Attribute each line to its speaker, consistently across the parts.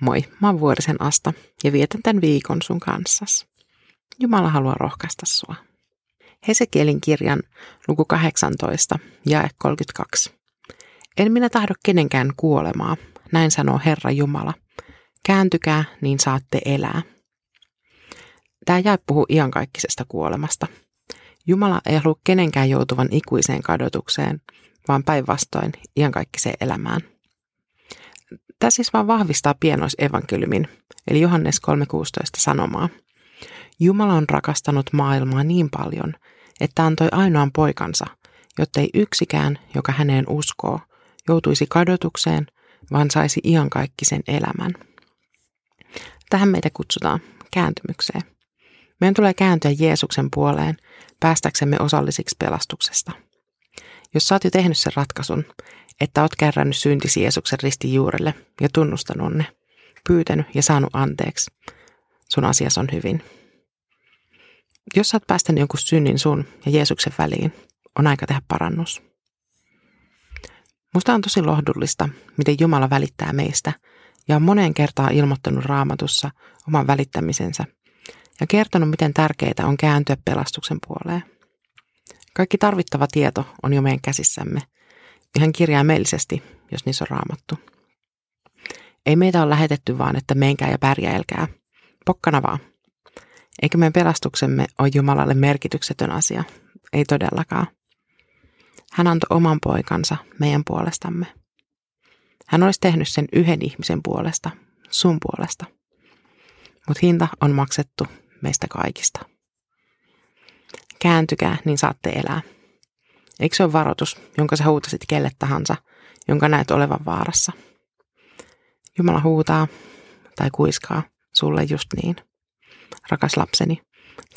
Speaker 1: Moi, mä oon Vuorisen Asta ja vietän tämän viikon sun kanssas. Jumala haluaa rohkaista sua. Hesekielin kirjan luku 18, jae 32. En minä tahdo kenenkään kuolemaa, näin sanoo Herra Jumala. Kääntykää, niin saatte elää. Tämä jae puhuu iankaikkisesta kuolemasta. Jumala ei halua kenenkään joutuvan ikuiseen kadotukseen, vaan päinvastoin iankaikkiseen elämään – Tämä siis vaan vahvistaa pienoisevankeliumin, eli Johannes 3.16 sanomaa. Jumala on rakastanut maailmaa niin paljon, että antoi ainoan poikansa, jotta ei yksikään, joka häneen uskoo, joutuisi kadotukseen, vaan saisi iankaikkisen elämän. Tähän meitä kutsutaan kääntymykseen. Meidän tulee kääntyä Jeesuksen puoleen päästäksemme osallisiksi pelastuksesta. Jos sä oot jo tehnyt sen ratkaisun, että oot kärrännyt syntisi Jeesuksen ristin juurelle ja tunnustanut ne, pyytänyt ja saanut anteeksi. Sun asias on hyvin. Jos sä oot päästänyt jonkun synnin sun ja Jeesuksen väliin, on aika tehdä parannus. Musta on tosi lohdullista, miten Jumala välittää meistä ja on moneen kertaan ilmoittanut raamatussa oman välittämisensä ja kertonut, miten tärkeää on kääntyä pelastuksen puoleen. Kaikki tarvittava tieto on jo meidän käsissämme – ihan kirjaimellisesti, jos niissä on raamattu. Ei meitä ole lähetetty vaan, että menkää ja pärjäilkää. Pokkana vaan. Eikä meidän pelastuksemme ole Jumalalle merkityksetön asia. Ei todellakaan. Hän antoi oman poikansa meidän puolestamme. Hän olisi tehnyt sen yhden ihmisen puolesta, sun puolesta. Mutta hinta on maksettu meistä kaikista. Kääntykää, niin saatte elää. Eikö se ole varoitus, jonka sä huutasit kelle tahansa, jonka näet olevan vaarassa? Jumala huutaa tai kuiskaa sulle just niin. Rakas lapseni,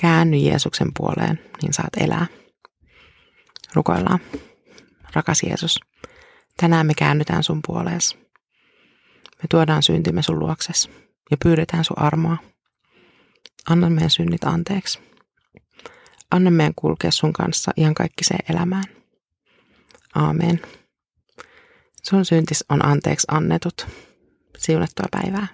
Speaker 1: käänny Jeesuksen puoleen, niin saat elää. Rukoillaan. Rakas Jeesus, tänään me käännytään sun puolees. Me tuodaan syntimme sun luokses ja pyydetään sun armoa. Anna meidän synnit anteeksi. Anna meidän kulkea sun kanssa ihan kaikkiseen elämään. Aamen. Sun syntis on anteeksi annetut. Siunattua päivää.